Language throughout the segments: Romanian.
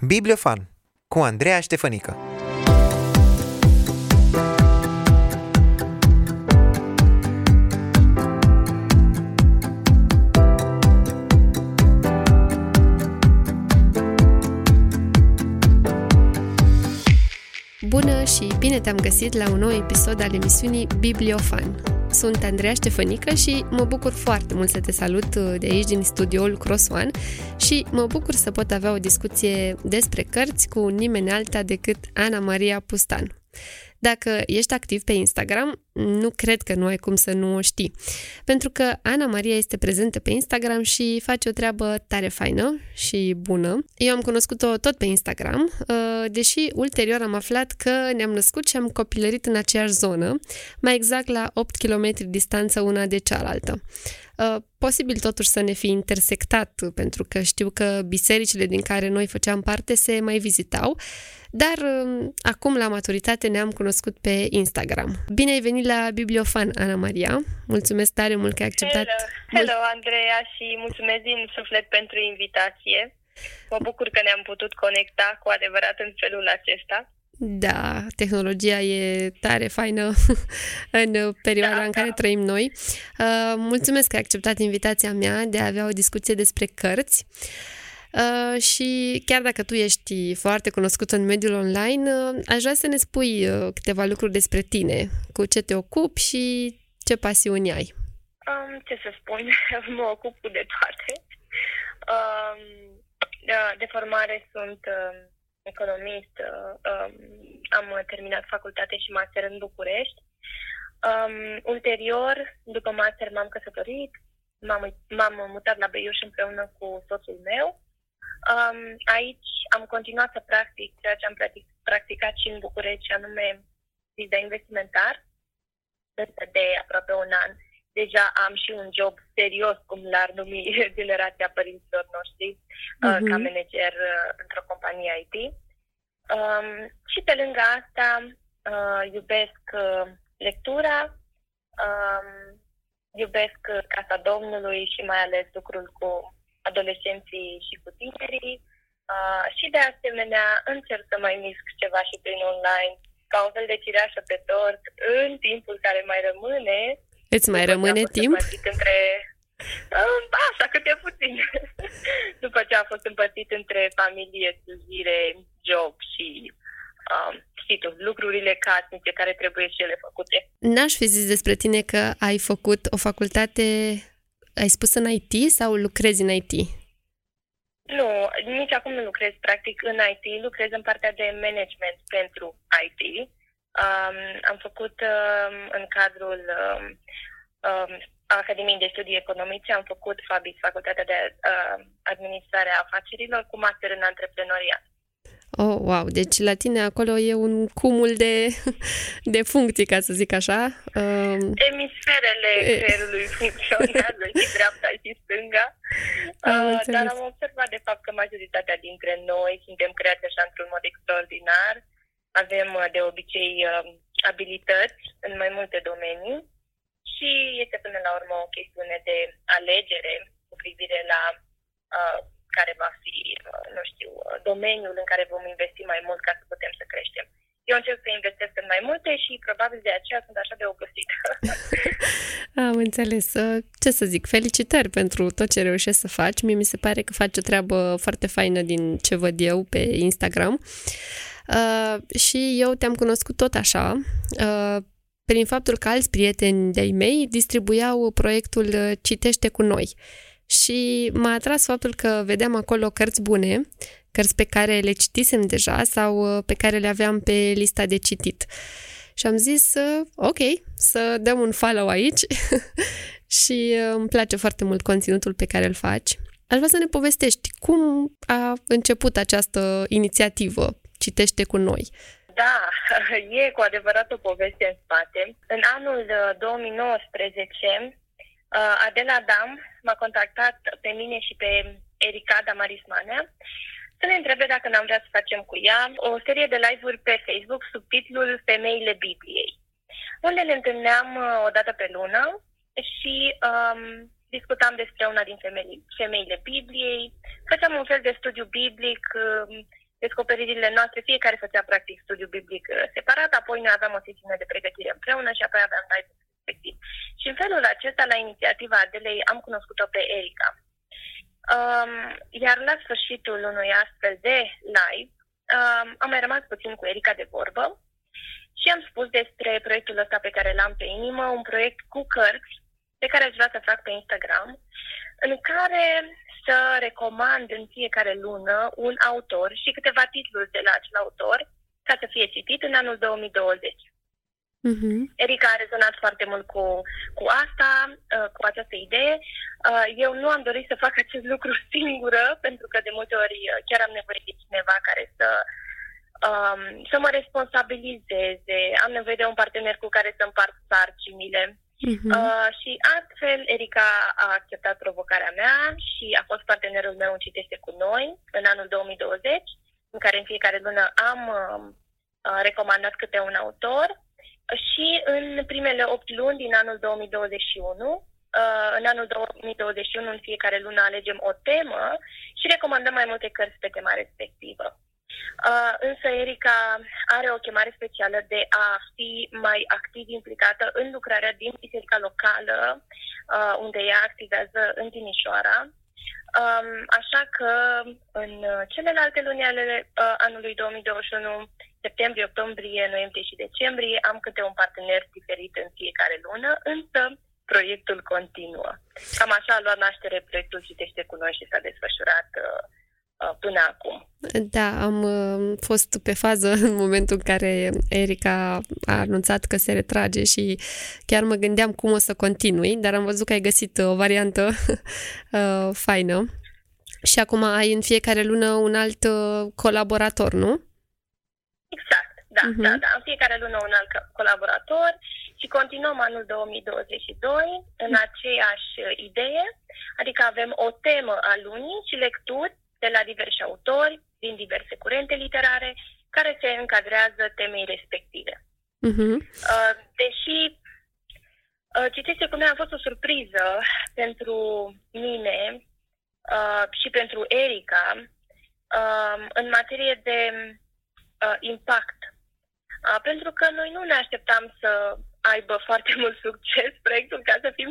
Bibliofan cu Andreea Ștefănică Bună și bine te-am găsit la un nou episod al emisiunii Bibliofan. Sunt Andreea Ștefănică și mă bucur foarte mult să te salut uh, de aici din studioul Cross One și mă bucur să pot avea o discuție despre cărți cu nimeni alta decât Ana Maria Pustan. Dacă ești activ pe Instagram, nu cred că nu ai cum să nu o știi. Pentru că Ana Maria este prezentă pe Instagram și face o treabă tare faină și bună. Eu am cunoscut-o tot pe Instagram, uh, deși ulterior am aflat că ne-am născut și am copilărit în aceeași zonă, mai exact la 8 km distanță una de cealaltă. Uh, posibil totuși să ne fi intersectat, pentru că știu că bisericile din care noi făceam parte se mai vizitau, dar um, acum la maturitate ne-am cunoscut pe Instagram. Bine ai venit la Bibliofan, Ana Maria. Mulțumesc tare mult că ai acceptat. Hello, Hello Andreea, și mulțumesc din suflet pentru invitație. Mă bucur că ne-am putut conecta cu adevărat în felul acesta. Da, tehnologia e tare faină în perioada da, în care da. trăim noi. Uh, mulțumesc că ai acceptat invitația mea de a avea o discuție despre cărți. Uh, și chiar dacă tu ești foarte cunoscut în mediul online, uh, aș vrea să ne spui uh, câteva lucruri despre tine, cu ce te ocupi și ce pasiuni ai. Um, ce să spun, mă ocup cu de toate. Um, de, de formare sunt uh, economist, uh, um, am terminat facultate și master în București. Um, ulterior, după master m-am căsătorit, m-am, m-am mutat la Beiuș împreună cu soțul meu. Um, aici am continuat să practic ceea ce am practic, practicat și în București, anume de investimentar, de aproape un an. Deja am și un job serios, cum l-ar numi generația părinților noștri, uh-huh. ca manager uh, într-o companie IT. Um, și pe lângă asta uh, iubesc uh, lectura, um, iubesc Casa Domnului și mai ales lucrul cu adolescenții și cu tinerii. Uh, și de asemenea încerc să mai misc ceva și prin online, ca un fel de cireașă pe tort, în timpul care mai rămâne. Îți mai rămâne timp? Între uh, Așa, câte puțin. După ce a fost împărțit între familie, slujire, job și um, știi tu, lucrurile casnice care trebuie și ele făcute. N-aș fi zis despre tine că ai făcut o facultate ai spus în IT sau lucrezi în IT? Nu, nici acum nu lucrez practic în IT, lucrez în partea de management pentru IT. Um, am făcut um, în cadrul um, um, Academiei de Studii Economice, am făcut FABIS, Facultatea de uh, Administrare a Afacerilor, cu master în antreprenoriat. Oh, wow! Deci la tine acolo e un cumul de, de funcții, ca să zic așa. Um... Emisferele e... creierului funcționează și dreapta și stânga. Uh, dar am observat de fapt că majoritatea dintre noi suntem creați așa într-un mod extraordinar. Avem uh, de obicei uh, abilități în mai multe domenii și este până la urmă o chestiune de alegere cu privire la uh, care va fi, uh, nu știu, uh, domeniul în care vom investi mai mult ca să putem să creștem. Eu încerc să investesc în mai multe și probabil de aceea sunt așa de obosită. Am înțeles. Uh, ce să zic, felicitări pentru tot ce reușești să faci. Mie mi se pare că faci o treabă foarte faină din ce văd eu pe Instagram. Uh, și eu te-am cunoscut tot așa, uh, prin faptul că alți prieteni de-ai mei distribuiau proiectul Citește cu noi. Uh, și m-a atras faptul că vedeam acolo cărți bune, cărți pe care le citisem deja sau uh, pe care le aveam pe lista de citit. Și am zis, uh, ok, să dăm un follow aici și uh, îmi place foarte mult conținutul pe care îl faci. Aș vrea să ne povestești cum a început această inițiativă Citește cu noi. Da, e cu adevărat o poveste în spate. În anul 2019 Uh, Adela Dam m-a contactat pe mine și pe Erica Damarismanea să ne întrebe dacă n-am vrea să facem cu ea o serie de live-uri pe Facebook sub titlul Femeile Bibliei, unde ne întâlneam uh, o dată pe lună și um, discutam despre una din femeile, femeile Bibliei, făceam un fel de studiu biblic, um, descoperirile noastre, fiecare făcea practic studiu biblic uh, separat, apoi noi aveam o sesiune de pregătire împreună și apoi aveam live respectiv. Și în felul acesta, la inițiativa Adelei, am cunoscut-o pe Erica. Um, iar la sfârșitul unui astfel de live, um, am mai rămas puțin cu Erica de vorbă și am spus despre proiectul ăsta pe care l-am pe inimă, un proiect cu cărți pe care aș vrea să fac pe Instagram, în care să recomand în fiecare lună un autor și câteva titluri de la acel autor ca să fie citit în anul 2020. Uh-huh. Erica a rezonat foarte mult cu, cu asta, uh, cu această idee. Uh, eu nu am dorit să fac acest lucru singură, pentru că de multe ori uh, chiar am nevoie de cineva care să, um, să mă responsabilizeze. Am nevoie de un partener cu care să împart sarcinile. Uh-huh. Uh, și astfel Erica a acceptat provocarea mea și a fost partenerul meu în Citește cu noi în anul 2020, în care în fiecare lună am uh, recomandat câte un autor și în primele 8 luni din anul 2021, uh, în anul 2021 în fiecare lună alegem o temă și recomandăm mai multe cărți pe tema respectivă. Uh, însă Erica are o chemare specială de a fi mai activ implicată în lucrarea din biserica locală, uh, unde ea activează în Timișoara. Um, așa că în celelalte luni ale uh, anului 2021, septembrie, octombrie, noiembrie și decembrie, am câte un partener diferit în fiecare lună, însă proiectul continuă. Cam așa a luat naștere proiectul Citește cu noi și s-a desfășurat uh, Uh, până acum. Da, am uh, fost pe fază în momentul în care Erica a anunțat că se retrage și chiar mă gândeam cum o să continui, dar am văzut că ai găsit o variantă uh, faină. Și acum ai în fiecare lună un alt uh, colaborator, nu? Exact, da, uh-huh. da, da. În fiecare lună un alt colaborator și continuăm anul 2022 în aceeași idee, adică avem o temă a lunii și lecturi de la diversi autori, din diverse curente literare, care se încadrează temei respective. Uh-huh. Deși uh, Citește cu mine a fost o surpriză pentru mine uh, și pentru Erica uh, în materie de impact. Pentru că noi nu ne așteptam să aibă foarte mult succes proiectul ca să fim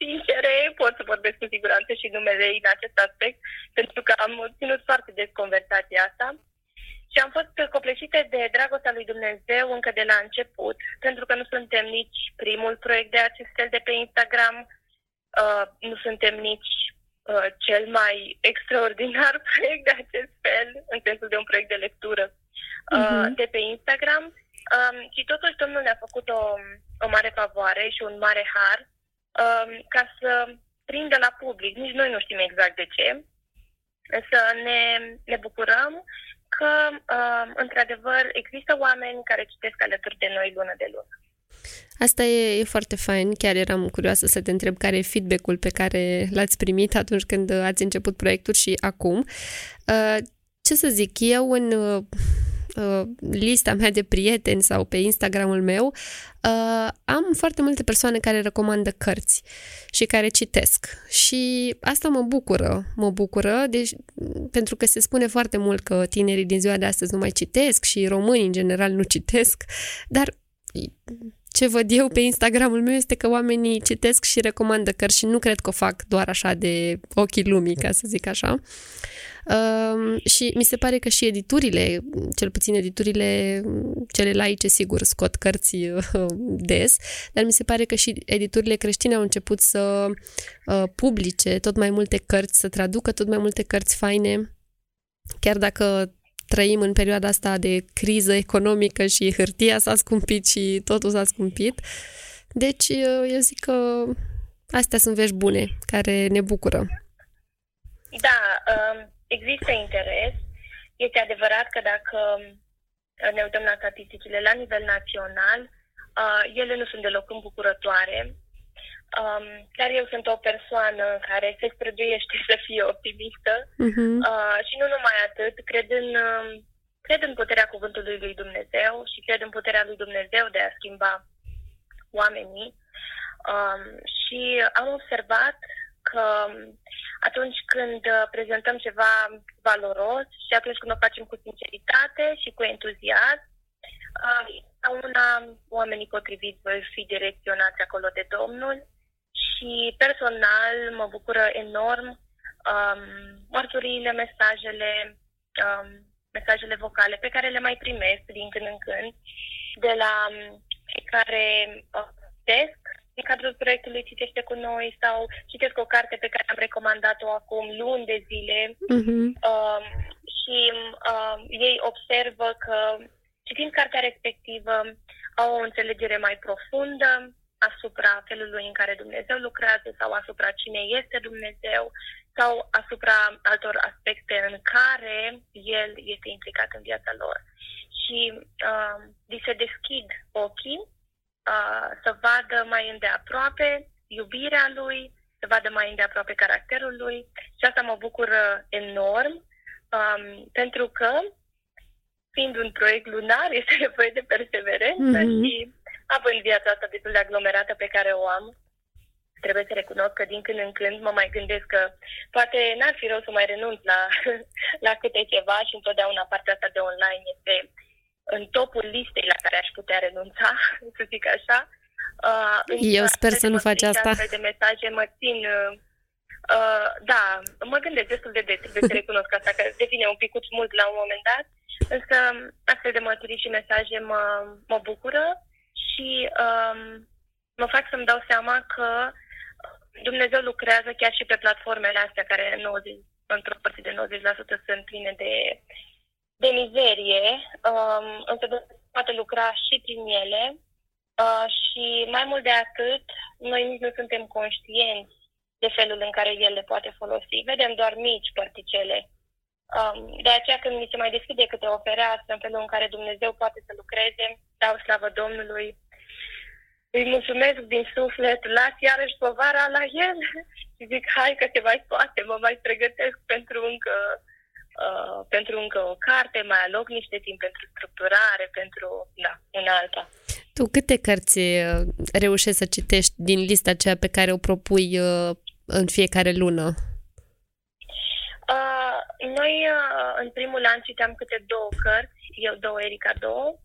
sincere, pot să vorbesc cu siguranță și numele ei în acest aspect, pentru că am ținut foarte des conversația asta și am fost copleșite de dragostea lui Dumnezeu încă de la început, pentru că nu suntem nici primul proiect de acest fel de pe Instagram, uh, nu suntem nici uh, cel mai extraordinar proiect de acest fel, în sensul de un proiect de lectură uh, uh-huh. de pe Instagram, um, și totuși Domnul ne-a făcut o, o mare favoare și un mare har Um, ca să prindă la public. Nici noi nu știm exact de ce, însă ne, ne bucurăm că, uh, într-adevăr, există oameni care citesc alături de noi lună de lună. Asta e, e foarte fain. Chiar eram curioasă să te întreb care e feedback-ul pe care l-ați primit atunci când ați început proiectul și acum. Uh, ce să zic, eu în uh, uh, lista mea de prieteni sau pe Instagramul meu, uh, am foarte multe persoane care recomandă cărți și care citesc. Și asta mă bucură, mă bucură, deci, pentru că se spune foarte mult că tinerii din ziua de astăzi nu mai citesc și românii în general nu citesc, dar ce văd eu pe Instagramul meu este că oamenii citesc și recomandă cărți și nu cred că o fac doar așa de ochii lumii, ca să zic așa. Uh, și mi se pare că și editurile, cel puțin editurile cele laice, sigur, scot cărți uh, des, dar mi se pare că și editurile creștine au început să uh, publice tot mai multe cărți, să traducă tot mai multe cărți faine, chiar dacă trăim în perioada asta de criză economică și hârtia s-a scumpit și totul s-a scumpit. Deci, uh, eu zic că astea sunt vești bune, care ne bucură. Da, um, există interes. Este adevărat că dacă ne uităm la statisticile la nivel național, uh, ele nu sunt deloc îmbucurătoare. Um, dar eu sunt o persoană care se străduiește să fie optimistă uh-huh. uh, și nu numai atât, cred în, uh, cred în puterea cuvântului lui Dumnezeu și cred în puterea lui Dumnezeu de a schimba oamenii. Um, și am observat că atunci când uh, prezentăm ceva valoros și atunci când o facem cu sinceritate și cu entuziasm, uh, una oamenii potriviți vor fi direcționați acolo de Domnul și personal mă bucură enorm um, mărturiile, mesajele, um, mesajele vocale pe care le mai primesc din când în când de la um, cei care uh, citesc în cadrul proiectului Citește cu noi sau citesc o carte pe care am recomandat-o acum luni de zile uh-huh. uh, și uh, ei observă că citind cartea respectivă au o înțelegere mai profundă asupra felului în care Dumnezeu lucrează sau asupra cine este Dumnezeu sau asupra altor aspecte în care El este implicat în viața lor. Și uh, li se deschid ochii uh, să vadă mai îndeaproape iubirea Lui, să vadă mai îndeaproape caracterul Lui și asta mă bucură enorm um, pentru că fiind un proiect lunar, este nevoie de perseverență mm-hmm. și având viața asta destul de aglomerată pe care o am, trebuie să recunosc că din când în când mă mai gândesc că poate n-ar fi rău să mai renunț la, la câte ceva și întotdeauna partea asta de online este în topul listei la care aș putea renunța, să zic așa. Uh, Eu sper să nu faci asta. de mesaje mă țin... Uh, uh, da, mă gândesc destul de des, trebuie să recunosc asta, că devine un pic mult la un moment dat, însă astfel de mărturii și mesaje mă, mă bucură și um, mă fac să-mi dau seama că Dumnezeu lucrează chiar și pe platformele astea care 90, într-o parte de 90% sunt pline de, de mizerie, um, însă poate lucra și prin ele uh, și mai mult de atât, noi nici nu suntem conștienți de felul în care el le poate folosi. Vedem doar mici particele. Um, de aceea când mi se mai deschide câte o fereastră în felul în care Dumnezeu poate să lucreze, dau slavă Domnului îi mulțumesc din suflet, las iarăși povara la el și zic, hai că se mai poate, mă mai pregătesc pentru încă, uh, pentru încă o carte, mai aloc niște timp pentru structurare, pentru, da, una alta. Tu câte cărți uh, reușești să citești din lista aceea pe care o propui uh, în fiecare lună? Uh, noi uh, în primul an citeam câte două cărți, eu două, Erica două,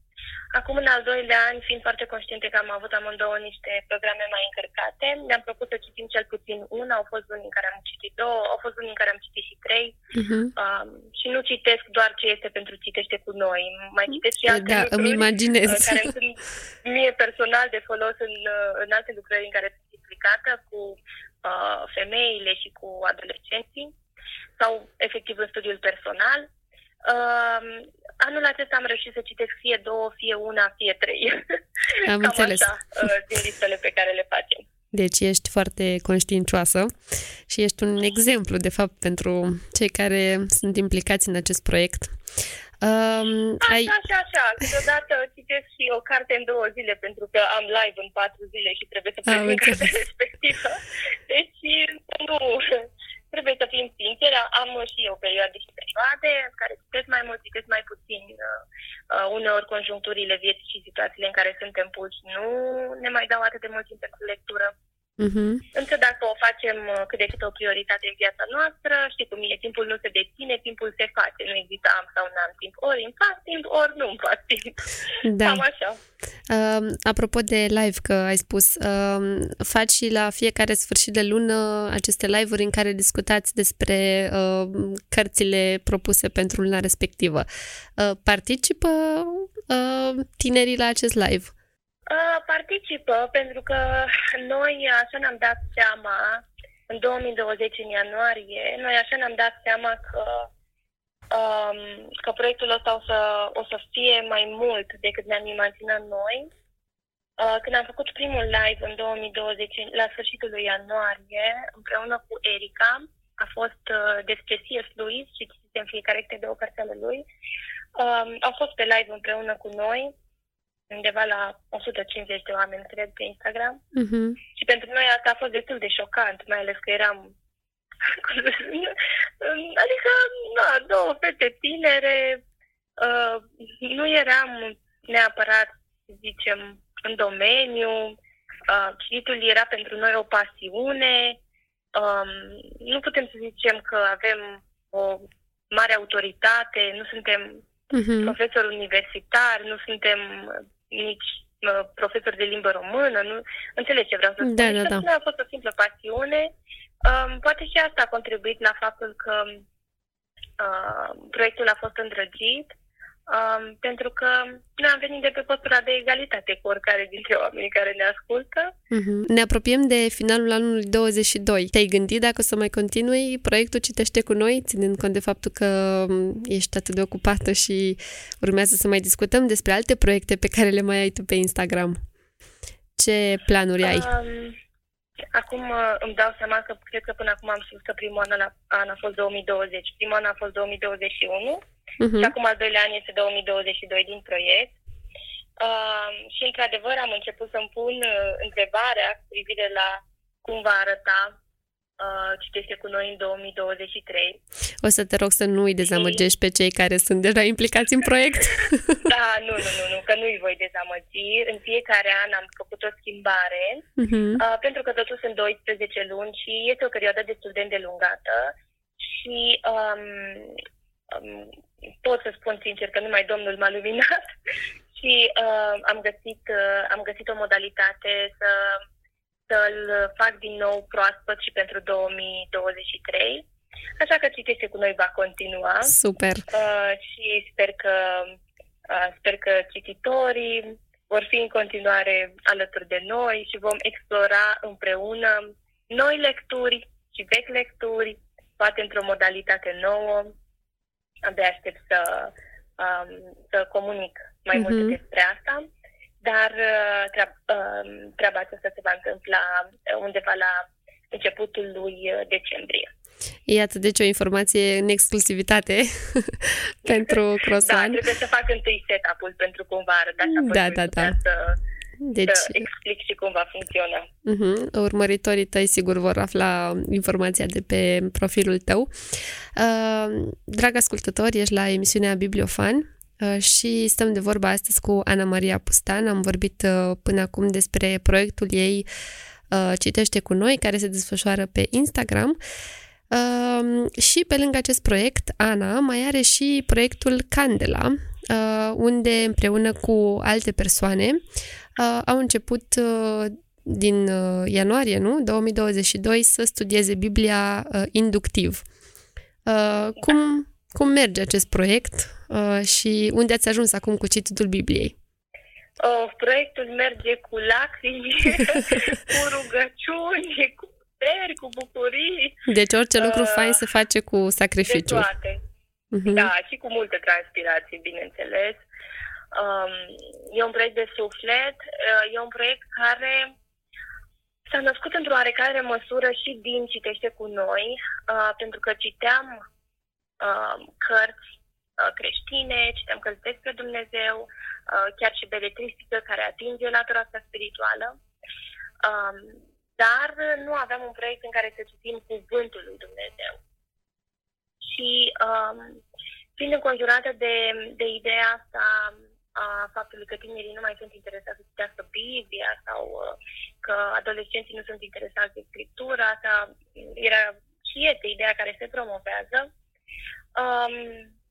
Acum, în al doilea an, fiind foarte conștiente că am avut amândouă niște programe mai încărcate, ne-am propus să citim cel puțin una, au fost unii în care am citit două, au fost unii în care am citit și trei. Uh-huh. Um, și nu citesc doar ce este pentru citește cu noi, mai citesc și alte da, lucruri îmi imaginez. Uh, care sunt mie personal de folos în, uh, în alte lucrări în care sunt implicată cu uh, femeile și cu adolescenții sau efectiv în studiul personal. Uh, anul acesta am reușit să citesc fie două, fie una, fie trei. Am Cam înțeles. așa, uh, din listele pe care le facem. Deci ești foarte conștiincioasă și ești un exemplu, de fapt, pentru cei care sunt implicați în acest proiect. Um, așa, ai... așa, așa. Câteodată citesc și o carte în două zile pentru că am live în patru zile și trebuie să prezint cartea respectivă. Deci nu, trebuie să fim sinceri, am și eu perioade și perioade în care citesc mai mult, citesc mai puțin. Uh, uh, uneori conjuncturile vieții și situațiile în care suntem puși nu ne mai dau atât de mult timp pentru lectură. Uh-huh. Însă dacă o facem uh, cât de cât o prioritate în viața noastră, știi cum e, timpul nu se deține, timpul se face, nu există am sau n-am timp, ori îmi fac timp, ori nu îmi fac timp. Da. Cam așa. Uh, apropo de live, că ai spus, uh, faci și la fiecare sfârșit de lună aceste live-uri în care discutați despre uh, cărțile propuse pentru luna respectivă. Uh, participă uh, tinerii la acest live? Uh, participă pentru că noi așa ne-am dat seama în 2020, în ianuarie, noi așa ne-am dat seama că, um, că proiectul ăsta o să, o să fie mai mult decât ne-am imaginat noi. Uh, când am făcut primul live în 2020, la sfârșitul lui ianuarie, împreună cu Erica, a fost uh, despre C.S. Lewis și citisem fiecare câte două cărți ale lui. Um, au fost pe live împreună cu noi undeva la 150 de oameni, cred, pe Instagram. Uh-huh. Și pentru noi asta a fost destul de șocant, mai ales că eram... adică, na, două fete tinere, uh, nu eram neapărat, să zicem, în domeniu, uh, cititul era pentru noi o pasiune, um, nu putem să zicem că avem o mare autoritate, nu suntem uh-huh. profesori universitari, nu suntem nici uh, profesori de limbă română, nu înțelegi ce vreau să spun. Da, da, da. a fost o simplă pasiune. Um, poate și asta a contribuit la faptul că uh, proiectul a fost îndrăgit Um, pentru că noi am venit de pe postura de egalitate cu oricare dintre oamenii care ne ascultă. Uh-huh. Ne apropiem de finalul anului 22. Te-ai gândit dacă o să mai continui proiectul Citește cu noi, ținând cont de faptul că um, ești atât de ocupată și urmează să mai discutăm despre alte proiecte pe care le mai ai tu pe Instagram. Ce planuri ai? Um, acum uh, îmi dau seama că cred că până acum am spus că primul an, an a fost 2020, primul an a fost 2021 uh-huh. și acum al doilea an este 2022 din proiect. Uh, și într-adevăr am început să-mi pun uh, întrebarea cu privire la cum va arăta uh, citește cu noi în 2023. O să te rog să nu îi dezamăgești pe cei care sunt deja implicați în proiect. da, nu, nu, nu, nu, că nu îi voi dezamăgi. În fiecare an am făcut o schimbare, uh-huh. uh, pentru că totul sunt 12 luni și este o perioadă destul de îndelungată și um, um, pot să spun sincer că numai Domnul m-a luminat și uh, am, găsit, uh, am găsit o modalitate să, să-l fac din nou proaspăt și pentru 2023. Așa că citește cu noi va continua. Super! Uh, și sper că, uh, sper că cititorii vor fi în continuare alături de noi și vom explora împreună noi lecturi și vechi lecturi, poate într-o modalitate nouă, abia aștept să, um, să comunic mai uh-huh. mult despre asta, dar uh, treaba, uh, treaba aceasta se va întâmpla undeva la începutul lui uh, decembrie. Iată, deci o informație în exclusivitate pentru Crosswan. Da, trebuie să fac întâi setup-ul pentru cumva arăta și da, da, da. să deci, să explic și cum va funcționa. Uh-huh. Urmăritorii tăi sigur vor afla informația de pe profilul tău. Uh, drag ascultător, ești la emisiunea Bibliofan uh, și stăm de vorba astăzi cu Ana Maria Pustan. Am vorbit uh, până acum despre proiectul ei uh, Citește cu noi, care se desfășoară pe Instagram. Uh, și pe lângă acest proiect, Ana mai are și proiectul Candela, uh, unde împreună cu alte persoane uh, au început uh, din uh, ianuarie, nu? 2022 să studieze Biblia uh, inductiv. Uh, cum, cum merge acest proiect uh, și unde ați ajuns acum cu cititul Bibliei? Oh, proiectul merge cu lacrimi, cu rugăciuni, cu puteri, cu bucurii. Deci orice lucru uh, fain se face cu sacrificiu. De toate. Uh-huh. Da, și cu multă transpirație, bineînțeles. Um, e un proiect de suflet, uh, e un proiect care s-a născut într-o oarecare măsură și din Citește cu noi, uh, pentru că citeam uh, cărți uh, creștine, citeam cărți despre Dumnezeu, uh, chiar și beletristică care atinge latura asta spirituală. Um, dar nu aveam un proiect în care să citim cuvântul lui Dumnezeu. Și um, fiind înconjurată de, de ideea asta a faptului că tinerii nu mai sunt interesați să citească Biblia sau uh, că adolescenții nu sunt interesați de scriptura, asta era și este ideea care se promovează. Um,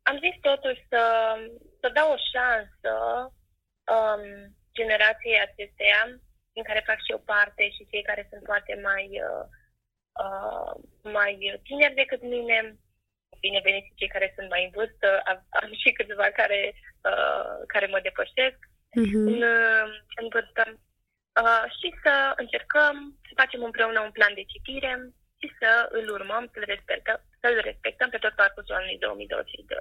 am zis totuși să, să dau o șansă um, generației acesteia, în care fac și eu parte și cei care sunt poate mai, uh, uh, mai tineri decât mine, bineveniți cei care sunt mai în vârstă, am, am și câțiva care, uh, care mă depășesc uh-huh. în, uh, în vârstă. Uh, și să încercăm să facem împreună un plan de citire și să îl urmăm, să-l respectăm, să-l respectăm pe tot parcursul anului 2022.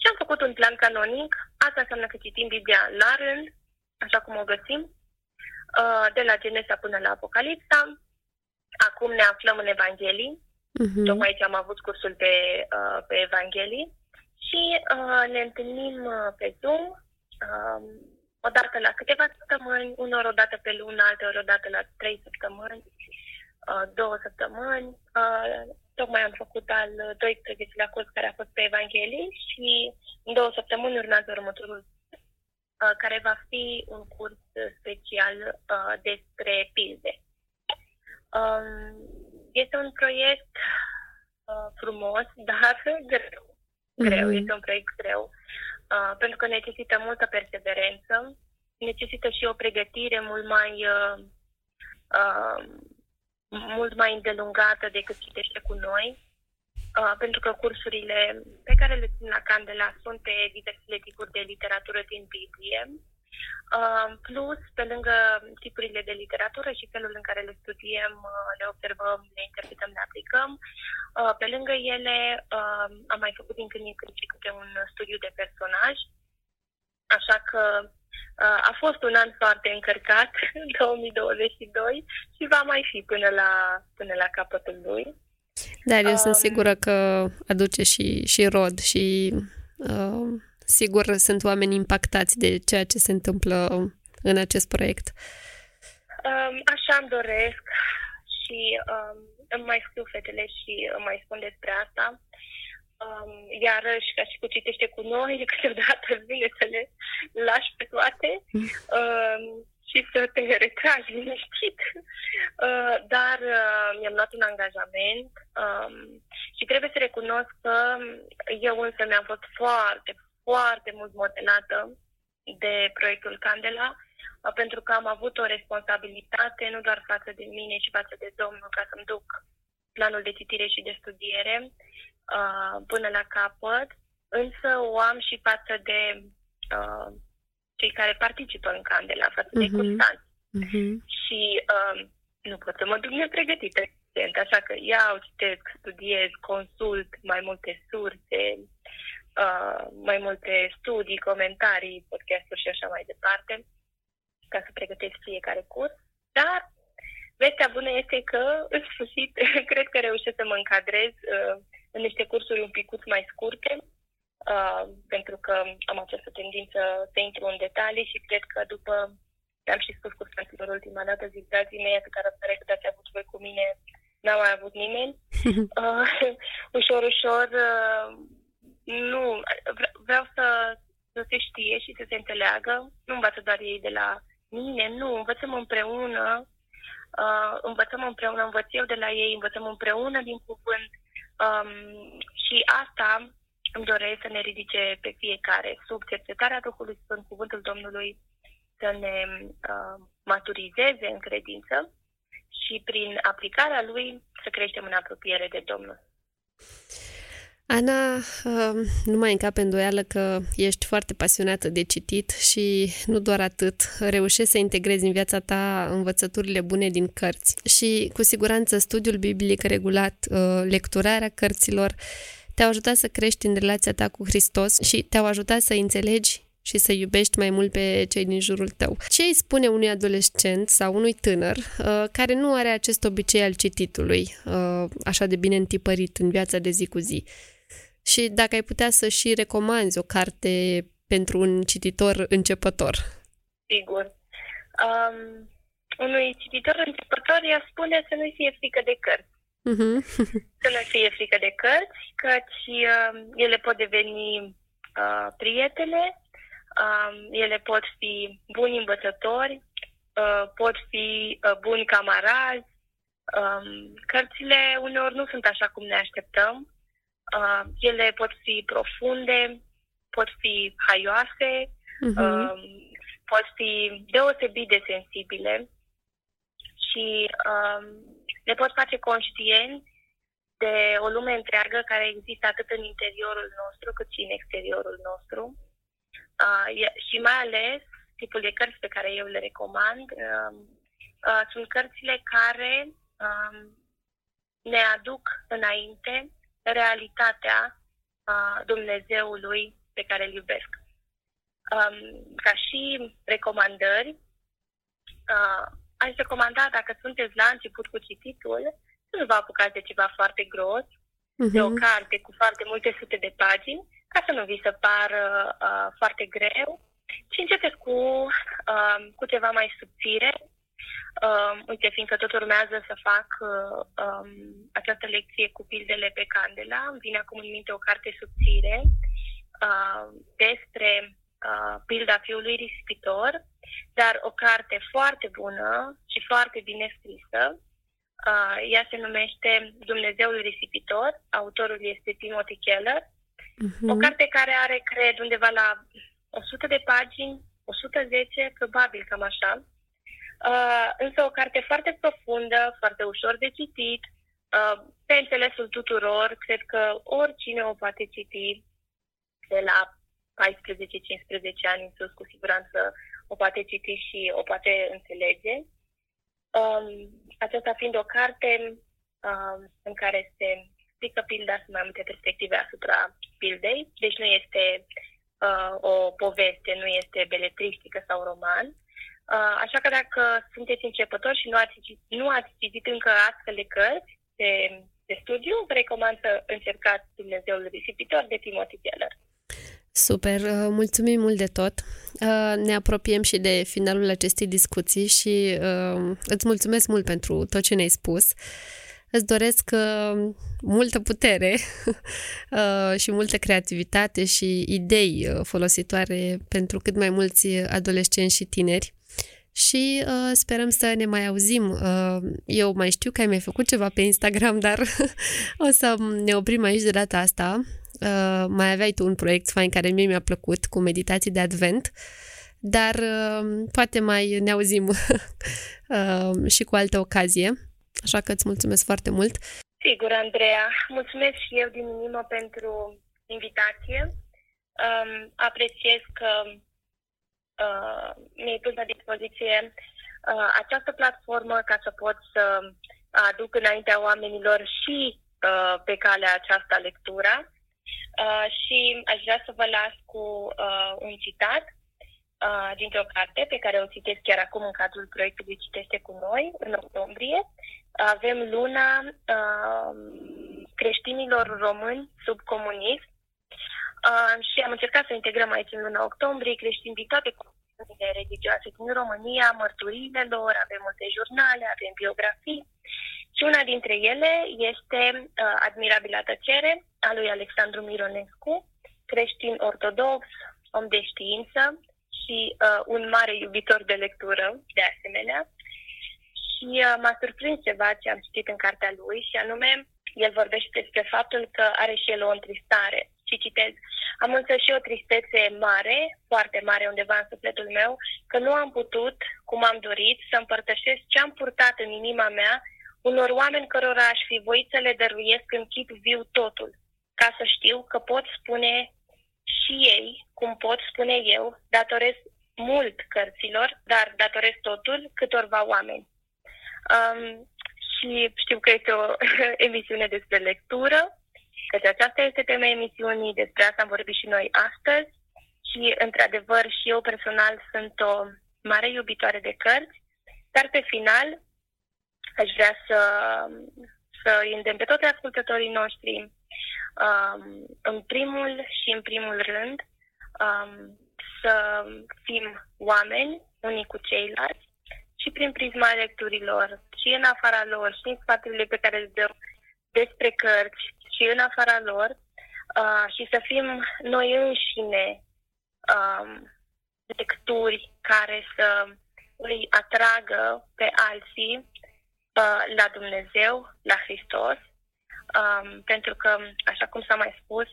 Și am făcut un plan canonic, asta înseamnă că citim Biblia la rând, așa cum o găsim, uh, de la Genesa până la Apocalipsa. Acum ne aflăm în Evanghelii, Uh-huh. Tocmai aici am avut cursul pe, uh, pe Evanghelii și uh, ne întâlnim uh, pe Zoom uh, o dată la câteva săptămâni, unor o dată pe lună, alteori o dată la trei săptămâni, uh, două săptămâni. Uh, tocmai am făcut al 12-lea curs care a fost pe Evanghelii și în două săptămâni urmează următorul uh, care va fi un curs special uh, despre pilde. Um, este un proiect uh, frumos, dar greu. Greu, mm-hmm. este un proiect greu. Uh, pentru că necesită multă perseverență, necesită și o pregătire mult mai uh, uh, mult mai îndelungată decât citește cu noi, uh, pentru că cursurile pe care le țin la Candela sunt pe diversele tipuri de literatură din Biblie, uh, plus, pe lângă tipurile de literatură și felul în care le studiem, uh, le observăm, le interpretăm, le aplicăm, uh, pe lângă ele uh, am mai făcut din când în când și câte un studiu de personaj, așa că Uh, a fost un an foarte încărcat, 2022, și va mai fi până la, până la capătul lui. Dar eu um, sunt sigură că aduce și, și rod și uh, sigur sunt oameni impactați de ceea ce se întâmplă în acest proiect. Um, așa îmi doresc și um, îmi mai scriu fetele și îmi mai spun despre asta um, iarăși, ca și cu citește cu noi, câteodată vine să le lași pe toate um, și să te retragi liniștit. Uh, dar uh, mi-am luat un angajament um, și trebuie să recunosc că eu însă mi-am fost foarte, foarte mult modelată de proiectul Candela, uh, pentru că am avut o responsabilitate nu doar față de mine, ci față de Domnul, ca să-mi duc planul de citire și de studiere uh, până la capăt, însă o am și față de uh, cei care participă în Candela, față uh-huh. de mhm. cursanți. Uh-huh. Și uh, nu pot să mă duc nepregătită, așa că iau, citesc, studiez, consult mai multe surse, uh, mai multe studii, comentarii, podcasturi și așa mai departe, ca să pregătesc fiecare curs. Dar vestea bună este că, în sfârșit, cred că reușesc să mă încadrez uh, în niște cursuri un pic mai scurte, uh, pentru că am această tendință să intru în detalii și cred că după am și spus cursanților ultima dată, zic, dragii mei, atâta răbdare cât ați avut voi cu mine, n-a mai avut nimeni. Uh, ușor, ușor, uh, nu, vreau să, să se știe și să se înțeleagă. Nu învață doar ei de la mine, nu, învățăm împreună, uh, învățăm împreună, învăț eu de la ei, învățăm împreună din cuvânt, Um, și asta îmi doresc să ne ridice pe fiecare sub cercetarea Duhului Sfânt, cuvântul Domnului, să ne uh, maturizeze în credință și prin aplicarea lui să creștem în apropiere de Domnul. Ana, um, nu mai încape îndoială că ești foarte pasionată de citit și nu doar atât, reușești să integrezi în viața ta învățăturile bune din cărți și cu siguranță studiul biblic regulat, uh, lecturarea cărților te-au ajutat să crești în relația ta cu Hristos și te-au ajutat să înțelegi și să iubești mai mult pe cei din jurul tău. Ce îi spune unui adolescent sau unui tânăr uh, care nu are acest obicei al cititului uh, așa de bine întipărit în viața de zi cu zi? Și dacă ai putea să și recomanzi o carte pentru un cititor începător. Sigur. Um, unui cititor începător i spune să nu fie frică de cărți. Uh-huh. să nu fie frică de cărți, căci uh, ele pot deveni uh, prietene, uh, ele pot fi buni învățători, uh, pot fi uh, buni camarazi. Um, cărțile uneori nu sunt așa cum ne așteptăm, Uh, ele pot fi profunde, pot fi haioase, uh-huh. uh, pot fi deosebit de sensibile și uh, ne pot face conștienți de o lume întreagă care există atât în interiorul nostru cât și în exteriorul nostru. Uh, și mai ales tipul de cărți pe care eu le recomand uh, uh, sunt cărțile care uh, ne aduc înainte realitatea a Dumnezeului pe care îl iubesc. Um, ca și recomandări, uh, aș recomanda, dacă sunteți la început cu cititul, să nu vă apucați de ceva foarte gros, uh-huh. de o carte cu foarte multe sute de pagini, ca să nu vi se pară uh, foarte greu, ci începeți cu, uh, cu ceva mai subțire, Uh, uite, fiindcă tot urmează să fac uh, um, această lecție cu pildele pe candela, îmi vine acum în minte o carte subțire uh, despre uh, pilda fiului risipitor, dar o carte foarte bună și foarte bine scrisă, Uh, ea se numește Dumnezeul risipitor, autorul este Timothy Keller. Uh-huh. O carte care are, cred, undeva la 100 de pagini, 110, probabil cam așa. Uh, însă o carte foarte profundă, foarte ușor de citit, uh, pe înțelesul tuturor, cred că oricine o poate citi de la 14-15 ani în sus, cu siguranță o poate citi și o poate înțelege. Um, aceasta fiind o carte um, în care se explică pilda sunt mai multe perspective asupra pildei, deci nu este uh, o poveste, nu este beletristică sau roman. Uh, așa că dacă sunteți începători și nu ați, nu ați citit încă astfel de cărți de, de studiu, vă recomand să încercați Dumnezeul risipitor de Timothy Keller. Super, uh, mulțumim mult de tot. Uh, ne apropiem și de finalul acestei discuții și uh, îți mulțumesc mult pentru tot ce ne-ai spus. Îți doresc multă putere și multă creativitate și idei folositoare pentru cât mai mulți adolescenți și tineri. Și uh, sperăm să ne mai auzim. Uh, eu mai știu că ai mai făcut ceva pe Instagram, dar o să ne oprim aici de data asta. Uh, mai aveai tu un proiect fain care mie mi-a plăcut cu meditații de advent, dar uh, poate mai ne auzim uh, și cu altă ocazie. Așa că îți mulțumesc foarte mult. Sigur, Andreea. Mulțumesc și eu din inimă pentru invitație. Um, apreciez că uh, mi-ai pus la dispoziție uh, această platformă ca să pot să aduc înaintea oamenilor și uh, pe calea aceasta lectura Uh, și aș vrea să vă las cu uh, un citat uh, dintr-o carte pe care o citesc chiar acum în cadrul proiectului Citește cu noi, în octombrie. Avem luna uh, creștinilor români sub comunism uh, și am încercat să integrăm aici în luna octombrie creștini din toate comunitățile religioase din România, mărturiile lor, avem multe jurnale, avem biografii și una dintre ele este uh, Admirabila tăcere a lui Alexandru Mironescu, creștin ortodox, om de știință și uh, un mare iubitor de lectură, de asemenea. Și uh, m-a surprins ceva ce am citit în cartea lui și anume, el vorbește despre faptul că are și el o întristare. Și citez, am însă și o tristețe mare, foarte mare undeva în sufletul meu, că nu am putut, cum am dorit, să împărtășesc ce am purtat în inima mea unor oameni cărora aș fi voit să le dăruiesc în chip viu totul, ca să știu că pot spune și ei, cum pot spune eu, datorez mult cărților, dar datorez totul câtorva oameni. Um, și știu că este o emisiune despre lectură, căci aceasta este tema emisiunii, despre asta am vorbit și noi astăzi. Și, într-adevăr, și eu personal sunt o mare iubitoare de cărți, dar pe final aș vrea să, să îndemn pe toți ascultătorii noștri, um, în primul și în primul rând, um, să fim oameni unii cu ceilalți și prin prisma lecturilor, și în afara lor, și în sfaturile pe care le dăm despre cărți, și în afara lor, uh, și să fim noi înșine um, lecturi care să îi atragă pe alții Uh, la Dumnezeu, la Hristos, um, pentru că, așa cum s-a mai spus,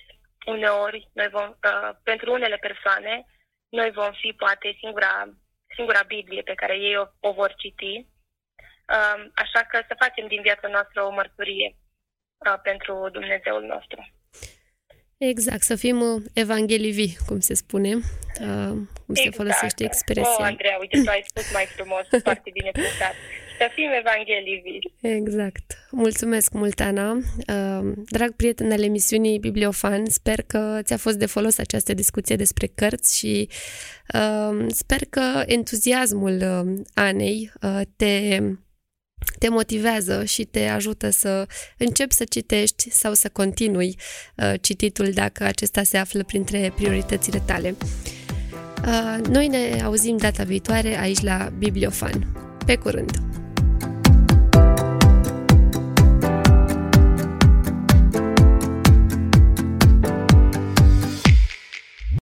uneori, noi vom, uh, pentru unele persoane, noi vom fi poate singura, singura Biblie pe care ei o, o vor citi, um, așa că să facem din viața noastră o mărturie. uh, pentru Dumnezeul nostru. Exact, să fim uh, evanghelii vii, cum se spune, uh, cum exact. se folosește expresia. Oh, Andreea, uite, tu ai spus mai frumos, foarte bine punctat. Să fim evanghelii vii. Exact. Mulțumesc mult, Ana. Uh, drag prieten al emisiunii Bibliofan, sper că ți-a fost de folos această discuție despre cărți și sper că entuziasmul Anei te te motivează și te ajută să începi să citești sau să continui uh, cititul dacă acesta se află printre prioritățile tale. Uh, noi ne auzim data viitoare aici la Bibliofan. Pe curând!